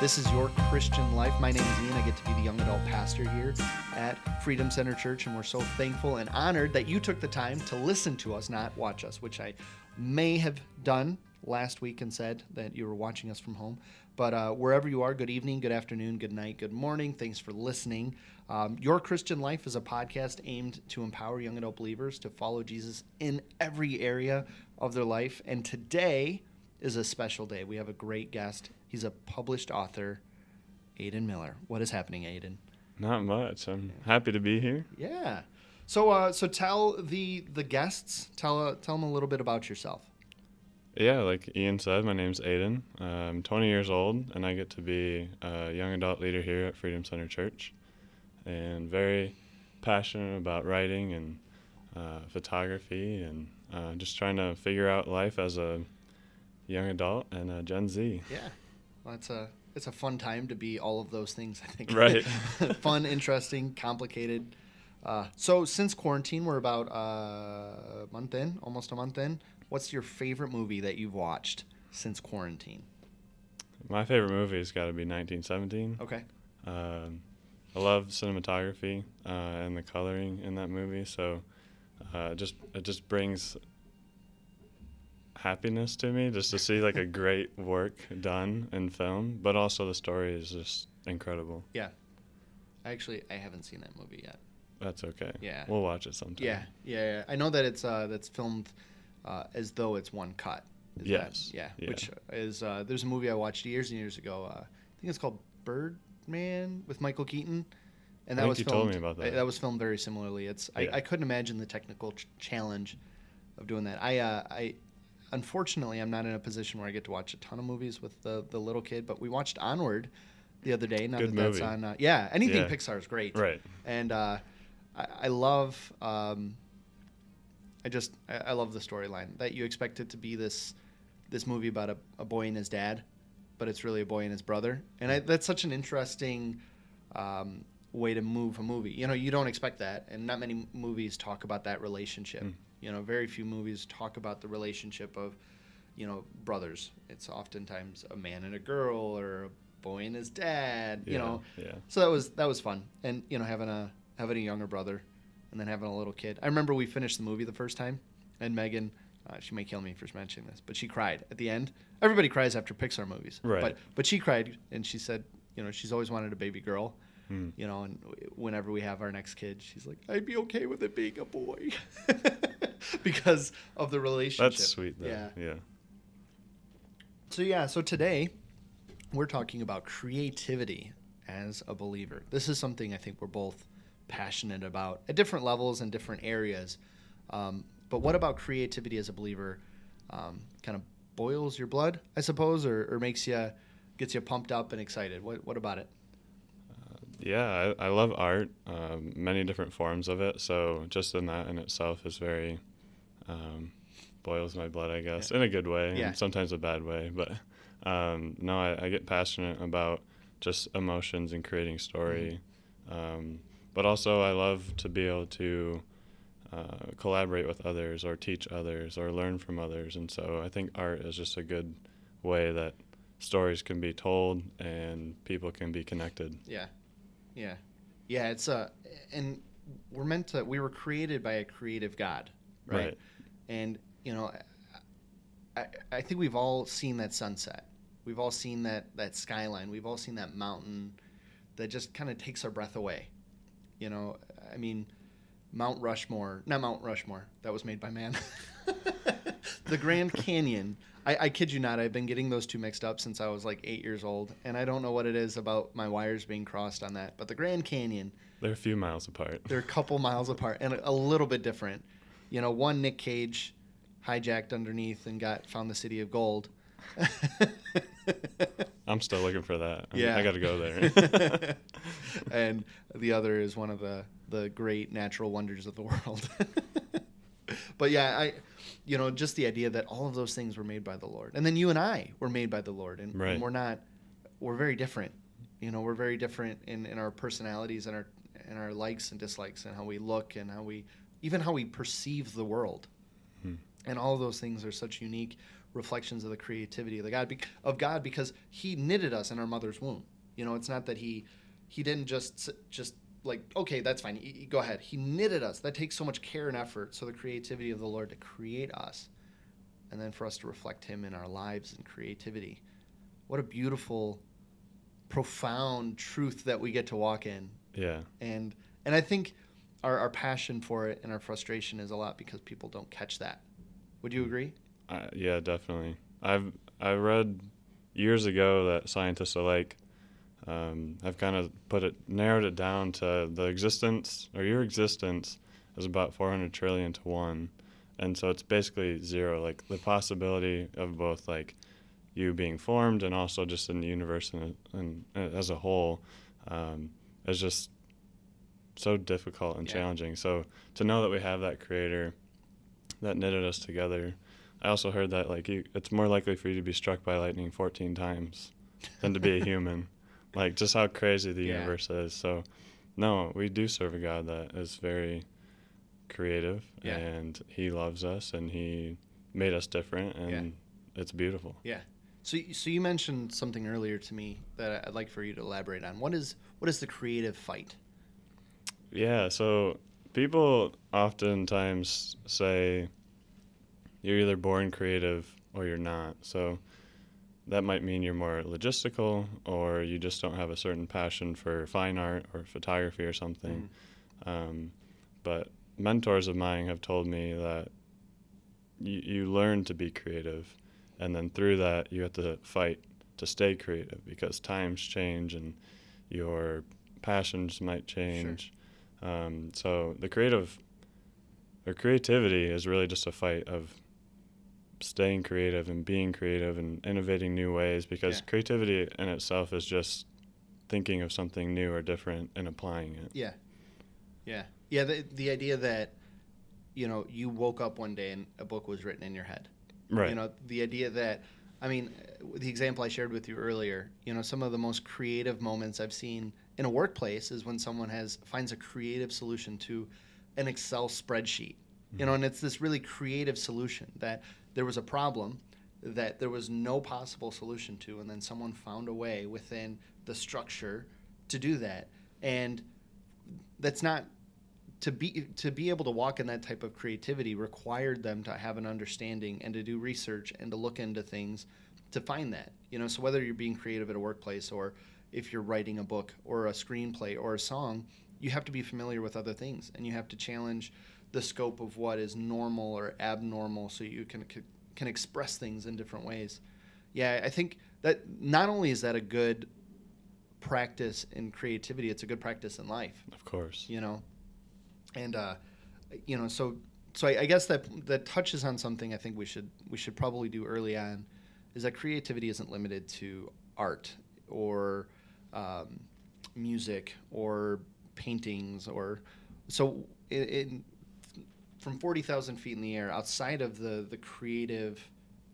This is your Christian life. My name is Ian. I get to be the young adult pastor here at Freedom Center Church, and we're so thankful and honored that you took the time to listen to us, not watch us, which I may have done last week and said that you were watching us from home. But uh, wherever you are, good evening, good afternoon, good night, good morning. Thanks for listening. Um, Your Christian Life is a podcast aimed to empower young adult believers to follow Jesus in every area of their life. And today is a special day. We have a great guest. He's a published author, Aiden Miller. What is happening, Aiden? Not much. I'm happy to be here. Yeah. So, uh, so tell the the guests, tell uh, tell them a little bit about yourself. Yeah, like Ian said, my name's Aiden. Uh, I'm 20 years old, and I get to be a young adult leader here at Freedom Center Church, and very passionate about writing and uh, photography, and uh, just trying to figure out life as a young adult and a Gen Z. Yeah, well, it's a it's a fun time to be all of those things. I think. Right. fun, interesting, complicated. Uh, so since quarantine, we're about uh, a month in, almost a month in. What's your favorite movie that you've watched since quarantine? My favorite movie has got to be 1917. Okay. Um, I love cinematography uh, and the coloring in that movie. So uh, just it just brings happiness to me just to see like a great work done in film, but also the story is just incredible. Yeah. Actually, I haven't seen that movie yet. That's okay. Yeah. We'll watch it sometime. Yeah, yeah, yeah. I know that it's uh, that's filmed uh, as though it's one cut. Is that- yeah, Yeah. Which is uh, there's a movie I watched years and years ago. Uh, I think it's called Birdman with Michael Keaton, and that was you filmed, told me about that. uh, That was filmed very similarly. It's I, I couldn't imagine the technical ch- challenge of doing that. I uh, I unfortunately I'm not in a position where I get to watch a ton of movies with the the little kid, but we watched Onward the other day. Now Good that that's movie. on, uh, yeah, anything Yeah. Pixar is great Right. and uh, I, I love um, I just I, I love the storyline that you expect it to be this this movie about a, a boy and his dad, but it's really a boy and his brother, and I, that's such an interesting um, way to move a movie. You know, you don't expect that, and not many movies talk about that relationship. Mm. You know, very few movies talk about the relationship of you know brothers. It's oftentimes a man and a girl or a boy and his dad. You Yeah, know, Yeah. so that was that was fun, and you know having a having a younger brother, and then having a little kid. I remember we finished the movie the first time, and Megan, uh, she may kill me for mentioning this, but she cried at the end. Everybody cries after Pixar movies, Right. But but she cried, and she said, you know, she's always wanted a baby girl, Mm. you know, and whenever we have our next kid, she's like, I'd be okay with it being a boy, because of the relationship. That's sweet though. Yeah. Yeah. So yeah, so today we're talking about creativity as a believer. This is something I think we're both passionate about at different levels and different areas. Um, but what about creativity as a believer? Um, kind of boils your blood, I suppose, or, or makes you gets you pumped up and excited. What what about it? Yeah, I, I love art, um, many different forms of it. So just in that in itself is very um, boils my blood, I guess, in a good way, Yeah. and sometimes a bad way. But um, no, I, I get passionate about just emotions and creating story. Um, but also, I love to be able to uh, collaborate with others, or teach others, or learn from others. And so, I think art is just a good way that stories can be told and people can be connected. Yeah, yeah, yeah. It's a and we're meant to. We were created by a creative God, right? Right. And you know, I, I think we've all seen that sunset. We've all seen that that skyline. We've all seen that mountain that just kind of takes our breath away. You know, I mean, Mount Rushmore, not Mount Rushmore. That was made by man. the Grand Canyon. I, I kid you not. I've been getting those two mixed up since I was like eight years old, and I don't know what it is about my wires being crossed on that. But the Grand Canyon, They're a few miles apart. they're a couple miles apart and a, a little bit different. You know, one Nick Cage hijacked underneath and got found the city of gold. I'm still looking for that. I- Yeah. I got to go there. and the other is one of the the great natural wonders of the world. but yeah, I you know, just the idea that all of those things were made by the Lord. And then you and I were made by the Lord and, Right. and we're not we're very different. You know, we're very different in, in our personalities and our and our likes and dislikes and how we look and how we even how we perceive the world. Hmm. And all of those things are such unique reflections of the creativity of the God of God because He knitted us in our mother's womb. You know, it's not that He He didn't just just like okay that's fine. Go ahead. He knitted us. That takes so much care and effort. So the creativity of the lord to create us and then for us to reflect him in our lives and creativity. What a beautiful profound truth that we get to walk in. Yeah. And and i think our, our passion for it and our frustration is a lot because people don't catch that. Would you agree? Uh, yeah definitely. I've i read years ago that scientists alike um, I've kind of put it, narrowed it down to the existence or your existence is about 400 trillion to one, and so it's basically zero. Like the possibility of both like you being formed and also just in the universe and, and, and as a whole um, is just so difficult and yeah. challenging. So to know that we have that creator that knitted us together. I also heard that like you, it's more likely for you to be struck by lightning 14 times than to be a human like just how crazy the yeah. universe is. So, no, we do serve a God that is very creative, yeah. and He loves us, and He made us different, and yeah. it's beautiful. Yeah. So, so you mentioned something earlier to me that I'd like for you to elaborate on. What is what is the creative fight? Yeah. So people oftentimes say you're either born creative or you're not. So that might mean you're more logistical or you just don't have a certain passion for fine art or photography or something. Mm. Um, but mentors of mine have told me that you, you learn to be creative, and then through that, you have to fight to stay creative because times change and your passions might change. Sure. Um, so the creative or creativity is really just a fight of staying creative and being creative and innovating new ways because yeah. creativity in itself is just thinking of something new or different and applying it. Yeah. Yeah. Yeah, the the idea that you know, you woke up one day and a book was written in your head. Right. You know, the idea that I mean, the example I shared with you earlier, you know, some of the most creative moments I've seen in a workplace is when someone has finds a creative solution to an Excel spreadsheet. You know, and it's this really creative solution that there was a problem that there was no possible solution to, and then someone found a way within the structure to do that. And that's not to be to be able to walk in that type of creativity required them to have an understanding and to do research and to look into things to find that. You know, so whether you're being creative at a workplace or if you're writing a book or a screenplay or a song, you have to be familiar with other things and you have to challenge the scope of what is normal or abnormal so you can can express things in different ways. Yeah, I think that not only is that a good practice in creativity, it's a good practice in life. Of course. You know, and uh, you know, so so I, I guess that that touches on something I think we should we should probably do early on, is that creativity isn't limited to art or um, music or paintings or so in, in from 40,000 feet in the air outside of the the creative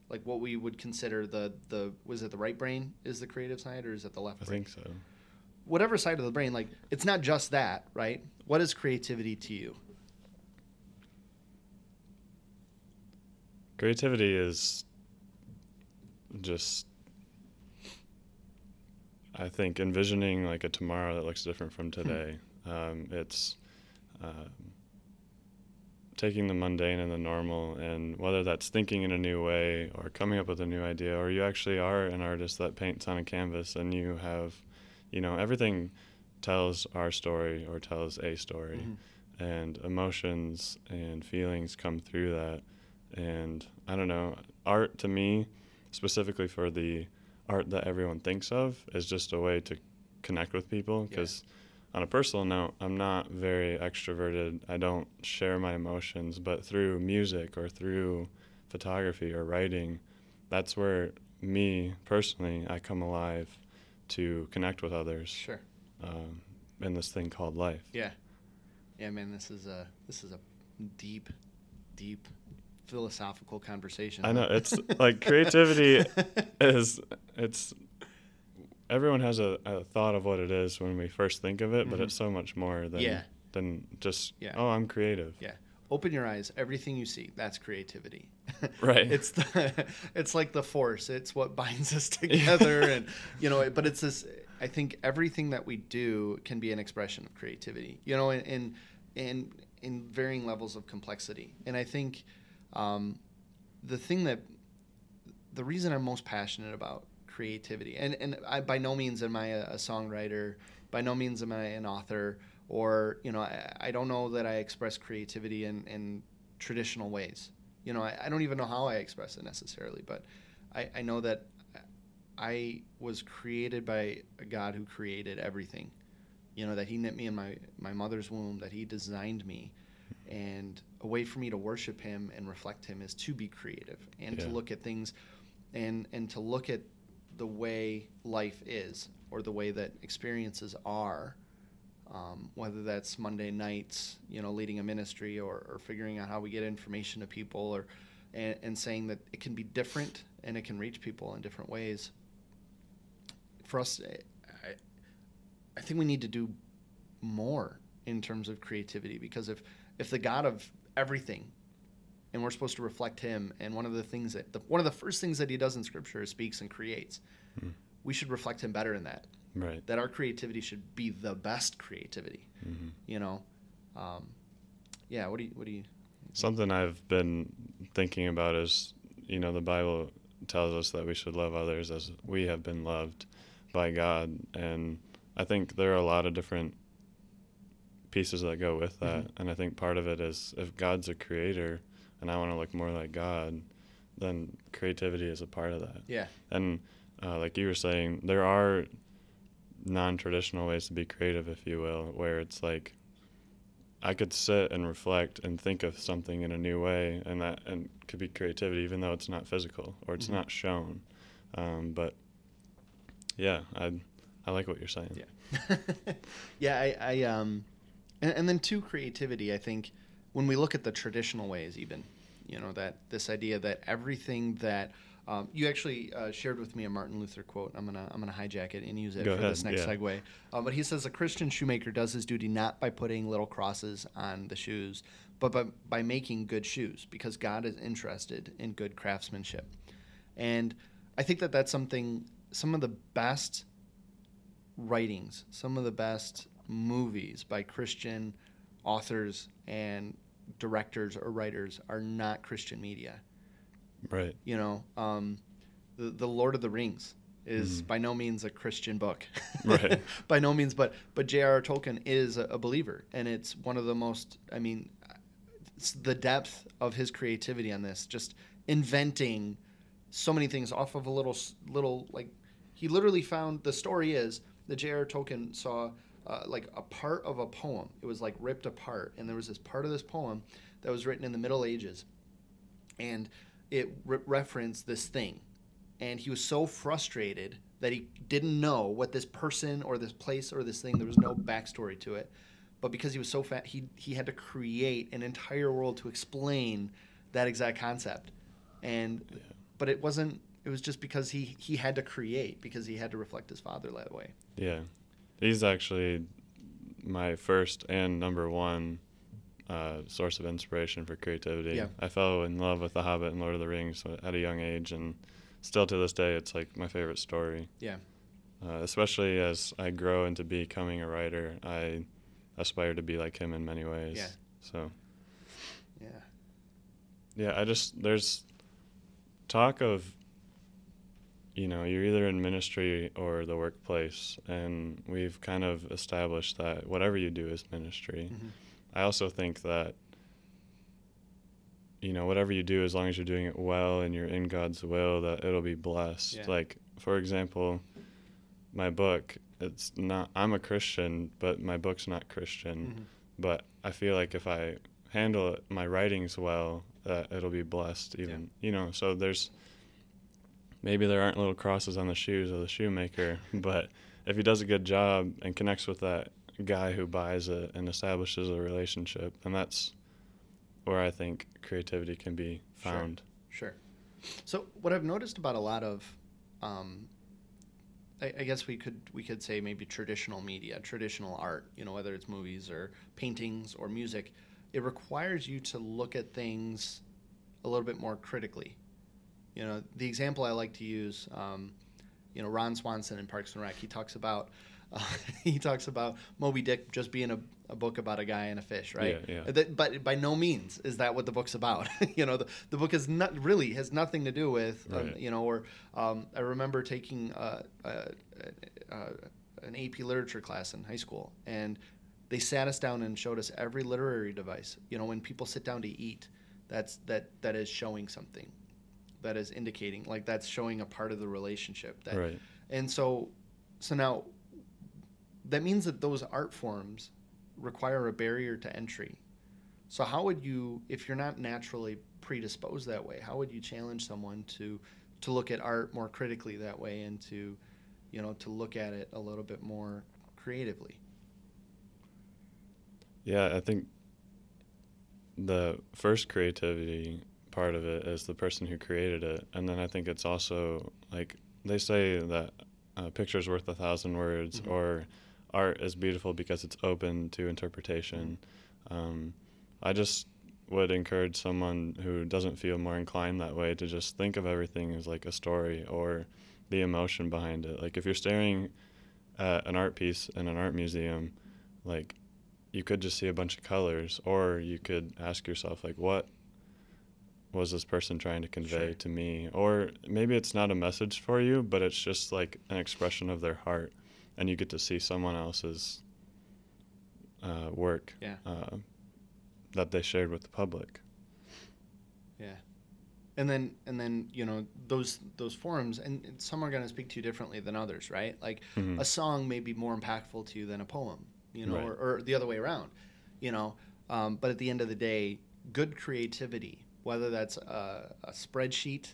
like what we would consider the the was it the right brain is the creative side or is it the left I brain? think so. Whatever side of the brain like it's not just that, right? What is creativity to you? Creativity is just I think envisioning like a tomorrow that looks different from hmm. today. um, it's um, taking the mundane and the normal and whether that's thinking in a new way or coming up with a new idea or you actually are an artist that paints on a canvas and you have you know everything tells our story or tells a story. Mm-hmm. and emotions and feelings come through that. And i don't know art to me specifically for the art that everyone thinks of is just a way to connect with people because yeah on a personal note, I'm not very extroverted. I don't share my emotions, but through music or through photography or writing, that's where me personally I come alive to connect with others. Sure. Um, in this thing called life. Yeah. Yeah, man. This is a this is a deep, deep philosophical conversation. I know it's like creativity is it's everyone has a, a, thought of what it is when we first think of it, mm-hmm. but it's so much more than yeah. than just yeah. oh, I'm creative. Yeah. open your eyes. Everything you see, that's creativity. Right. it's the it's like the force. It's what binds us together, and you know. But it's this. I think everything that we do can be an expression of creativity. You know, in in in, in varying levels of complexity. And I think um, the thing that the reason I'm most passionate about creativity, and and I, by no means am I a, a songwriter. By no means am I an author or you know I, I don't know that I express creativity in, in traditional ways. You know, I, I don't even know how I express it necessarily, but I, I know that I was created by a God who created everything. You know, that He knit me in my, my mother's womb, that He designed me. And a way for me to worship Him and reflect Him is to be creative and yeah. to look at things and, and to look at the way life is or the way that experiences are um, whether that's Monday nights, you know, leading a ministry or, or figuring out how we get information to people or and, and saying that it can be different and it can reach people in different ways. For us, I, I think we need to do more in terms of creativity because if if the God of everything and we're supposed to reflect him and one of the things that the, one of the first things that he does in scripture is speaks and creates mm. we should reflect him better in that Right. That our creativity should be the best creativity. Mm-hmm. You know, um, yeah. What do you? What do you? Something I've been thinking about is, you know, the Bible tells us that we should love others as we have been loved by God, and I think there are a lot of different pieces that go with that. Mm-hmm. And I think part of it is if God's a creator, and I want to look more like God, then creativity is a part of that. Yeah. And uh, like you were saying, there are non-traditional ways to be creative if you will where it's like i could sit and reflect and think of something in a new way and that and could be creativity even though it's not physical or it's mm-hmm. not shown um, but yeah i i like what you're saying yeah yeah i i um and, and then to creativity i think when we look at the traditional ways even you know that this idea that everything that um, you actually uh, shared with me a Martin Luther quote. I'm gonna I'm gonna hijack it and use it Go for ahead. this next yeah. segue. Uh, but he says a Christian shoemaker does his duty not by putting little crosses on the shoes, but by, by making good shoes because God is interested in good craftsmanship. And I think that that's something. Some of the best writings, some of the best movies by Christian authors and directors or writers are not Christian media. Right. You know, um, the the Lord of the Rings is mm. by no means a Christian book. right. by no means, but but J.R.R. Tolkien is a, a, believer, and it's one of the most. I mean, the depth of his creativity on this, just inventing so many things off of a little little like he literally found the story is that J.R.R. Tolkien saw. Uh, like a part of a poem. It was like ripped apart, and there was this part of this poem that was written in the Middle Ages, and it re- referenced this thing. And he was so frustrated that he didn't know what this person or this place or this thing, there was no backstory to it. But because he was so fat, he, he had to create an entire world to explain that exact concept. And, yeah. but it wasn't, it was just because he, he had to create, because he had to reflect his father that way. Yeah. He's actually my first and number one uh, source of inspiration for creativity. Yeah. I fell in love with The Hobbit and Lord of the Rings at a young age, and still to this day, it's like my favorite story. Yeah. Uh, especially as I grow into becoming a writer, I aspire to be like him in many ways. Yeah. So. Yeah. Yeah, I just there's talk of you know you're either in ministry or the workplace and we've kind of established that whatever you do is ministry mm-hmm. I also think that you know whatever you do as long as you're doing it well and you're in God's will that it'll be blessed. Yeah. Like for example, my book it's not I'm a Christian, but my book's not Christian. Mm-hmm. But I feel like if I handle it, my writings well, uh, it'll be blessed even. Yeah. You know, so there's maybe there aren't little crosses on the shoes of the shoemaker, but if he does a good job and connects with that guy who buys it and establishes a relationship, and that's where I think creativity can be found. Sure. sure. So what I've noticed about a lot of, um, I, I, guess we could we could say maybe traditional media, traditional art, you know, whether it's movies or paintings or music, it requires you to look at things a little bit more critically. You know, the example I like to use, um, you know, Ron Swanson in Parks and Rec, he talks about uh, he talks about Moby Dick just being a, a, book about a guy and a fish, right? Yeah, yeah. That, but by no means is that what the book's about. you know, the, the book is not really has nothing to do with, um, Right. you know, or um, I remember taking uh, uh, uh, an AP literature class in high school, and they sat us down and showed us every literary device. You know, when people sit down to eat, that's that that is showing something, that is indicating like that's showing a part of the relationship. That, Right. And so, so now, that means that those art forms require a barrier to entry. So how would you, if you're not naturally predisposed that way, how would you challenge someone to to look at art more critically that way and to, you know, to look at it a little bit more creatively? Yeah, I think the first creativity part of it is the person who created it, and then I think it's also like they say that a picture's worth a thousand words, Mhm. or art is beautiful because it's open to interpretation. Um, I just would encourage someone who doesn't feel more inclined that way to just think of everything as like a story or the emotion behind it. Like if you're staring at an art piece in an art museum, like you could just see a bunch of colors or you could ask yourself like what was this person trying to convey Sure. to me or maybe it's not a message for you but it's just like an expression of their heart and you get to see someone else's uh, work Yeah. uh, that they shared with the public Yeah. And then and then you know those those forums and, some are going to speak to you differently than others, right? Like Mhm. a song may be more impactful to you than a poem, you know, Right. or, or the other way around, you know. Um, but at the end of the day, good creativity, whether that's a, a spreadsheet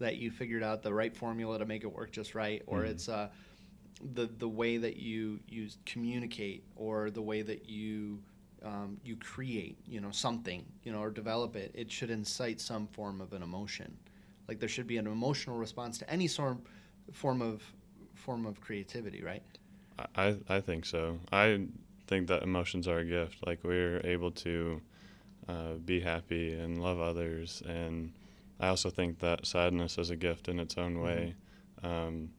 that you figured out the right formula to make it work just right, or Mhm. it's uh, the the way that you you communicate, or the way that you um, you create, you know, something, you know, or develop it, it should incite some form of an emotion. Like there should be an emotional response to any sort form of form of creativity, right? I, I think so. I think that emotions are a gift. Like we're able to uh, be happy and love others, and I also think that sadness is a gift in its own way. Um,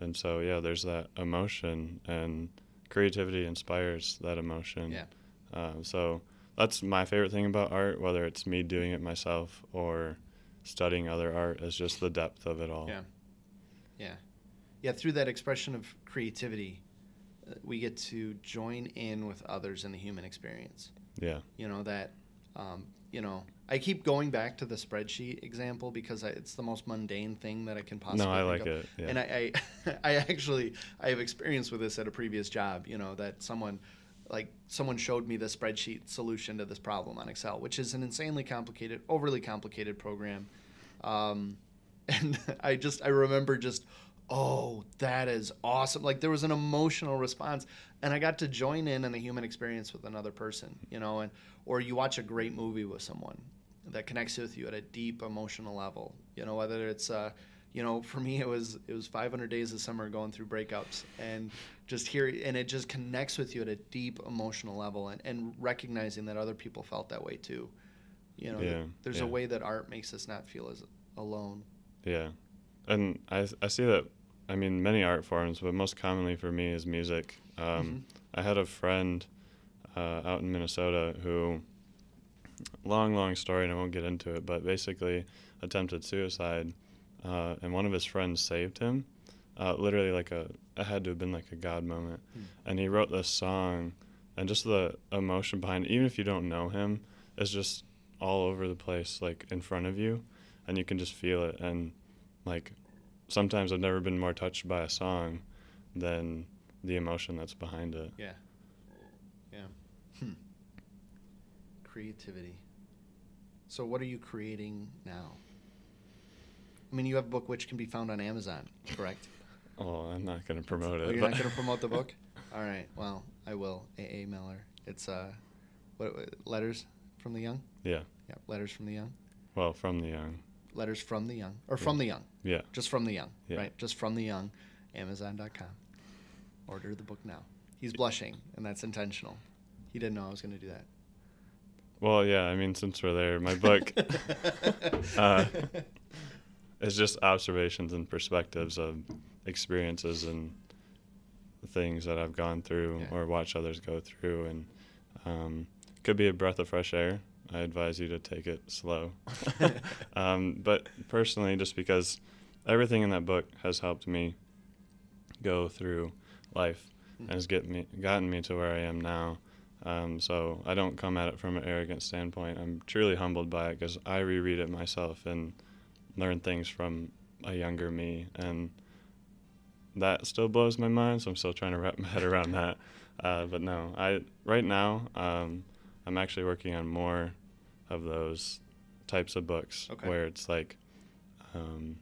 and so yeah, there's that emotion, and creativity inspires that emotion. Yeah. Uh, so that's my favorite thing about art, whether it's me doing it myself or studying other art, is just the depth of it all. Yeah. Yeah. Yeah, through that expression of creativity, uh, we get to join in with others in the human experience. Yeah. You know, that, um, you know, I keep going back to the spreadsheet example because I, it's the most mundane thing that I can possibly No, I like of. it. Yeah. And I, I, I actually, I have experience with this at a previous job, you know, that someone, like someone showed me the spreadsheet solution to this problem on Excel, which is an insanely complicated, overly complicated program. Um, and I just, I remember just, oh, that is awesome. Like there was an emotional response and I got to join in in the human experience with another person, you know, and, or you watch a great movie with someone that connects with you at a deep emotional level, you know, whether it's, uh, you know, for me it was it was 500 days of summer going through breakups and just here and it just connects with you at a deep emotional level and, and recognizing that other people felt that way too. You know, Yeah, there's yeah. a way that art makes us not feel as alone. Yeah, and I I see that. I mean, many art forms, but most commonly for me is music. Um, Mhm. I had a friend uh, out in Minnesota who, long long story, and I won't get into it, but basically attempted suicide, uh, and one of his friends saved him. Uh, literally, like a it had to have been like a God moment, Hmm. and he wrote this song, and just the emotion behind it, even if you don't know him, is just all over the place, like in front of you, and you can just feel it. And like sometimes I've never been more touched by a song than the emotion that's behind it. Yeah. Yeah. Hmm. Creativity. So, what are you creating now? I mean, you have a book which can be found on Amazon, correct? Oh, I'm not gonna promote Oh, it. you're not going to promote the book? All right. Well, I will. A. A. Miller. It's uh, what letters from the young? Yeah. Yeah, letters from the young. Well, from the young. Letters from the young, or from Yeah. the young. Yeah. Just from the young, Yeah. right? Just from the young. Amazon.com. Order the book now. He's blushing, and that's intentional. He didn't know I was going to do that. Well, yeah. I mean, since we're there, my book uh, is just observations and perspectives of experiences and things that I've gone through Yeah. or watched others go through, and um, could be a breath of fresh air. I advise you to take it slow. um, but personally, just because everything in that book has helped me go through life and has get me gotten me to where I am now. Um, so I don't come at it from an arrogant standpoint. I'm truly humbled by it because I reread it myself and learn things from a younger me, and that still blows my mind. So I'm still trying to wrap my head around that. Uh, but no, I right now um, I'm actually working on more of those types of books Okay. where it's like um,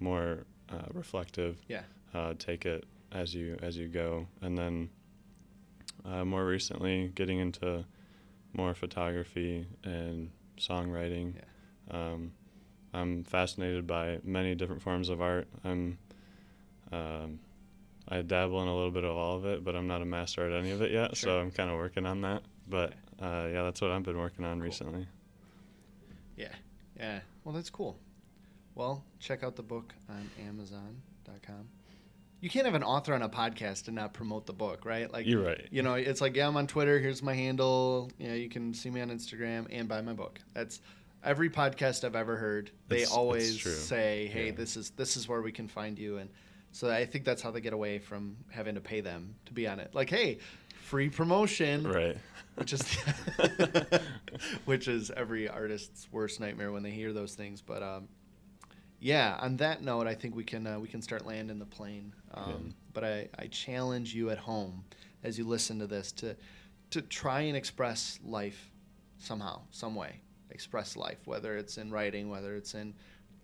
more uh, reflective. Yeah. Uh, take it as you as you go, and then uh, more recently getting into more photography and songwriting. Um, I'm fascinated by many different forms of art. I'm um, I dabble in a little bit of all of it, but I'm not a master at any of it yet. Sure. So I'm kind of working on that. But uh, yeah, that's what I've been working on recently. Yeah. Yeah. Well, that's cool. Well, check out the book on Amazon.com. You can't have an author on a podcast and not promote the book, right? Like You're right. You know, it's like, yeah, I'm on Twitter. Here's my handle. You know, you can see me on Instagram and buy my book. That's every podcast I've ever heard. They It's- it's always true. say, "Hey, Yeah. this is this is where we can find you." And so I think that's how they get away from having to pay them to be on it. Like, hey, free promotion, Right. Which is which is every artist's worst nightmare when they hear those things. But um, yeah, on that note, I think we can uh, we can start landing the plane. Um, Yeah. But I, I challenge you at home as you listen to this to to try and express life somehow, some way. Express life, whether it's in writing, whether it's in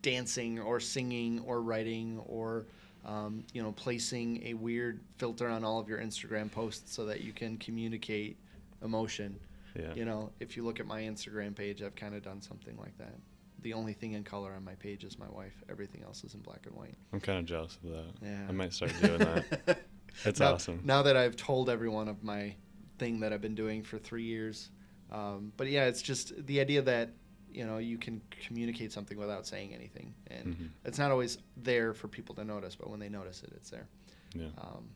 dancing or singing or writing or um, you know placing a weird filter on all of your Instagram posts so that you can communicate emotion. Yeah. You know, if you look at my Instagram page, I've kind of done something like that. The only thing in color on my page is my wife. Everything else is in black and white. I'm kind of jealous of that. Yeah. I might start doing that. It's now, awesome. Now that I've told everyone of my thing that I've been doing for three years. Um, but yeah, it's just the idea that, you know, you can communicate something without saying anything. And Mhm. it's not always there for people to notice, but when they notice it, it's there. Yeah. Um,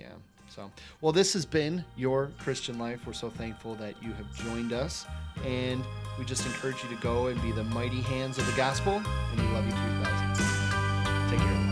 yeah. So, well, this has been your Christian life. We're so thankful that you have joined us. And we just encourage you to go and be the mighty hands of the gospel. And we love you 3000. Take care.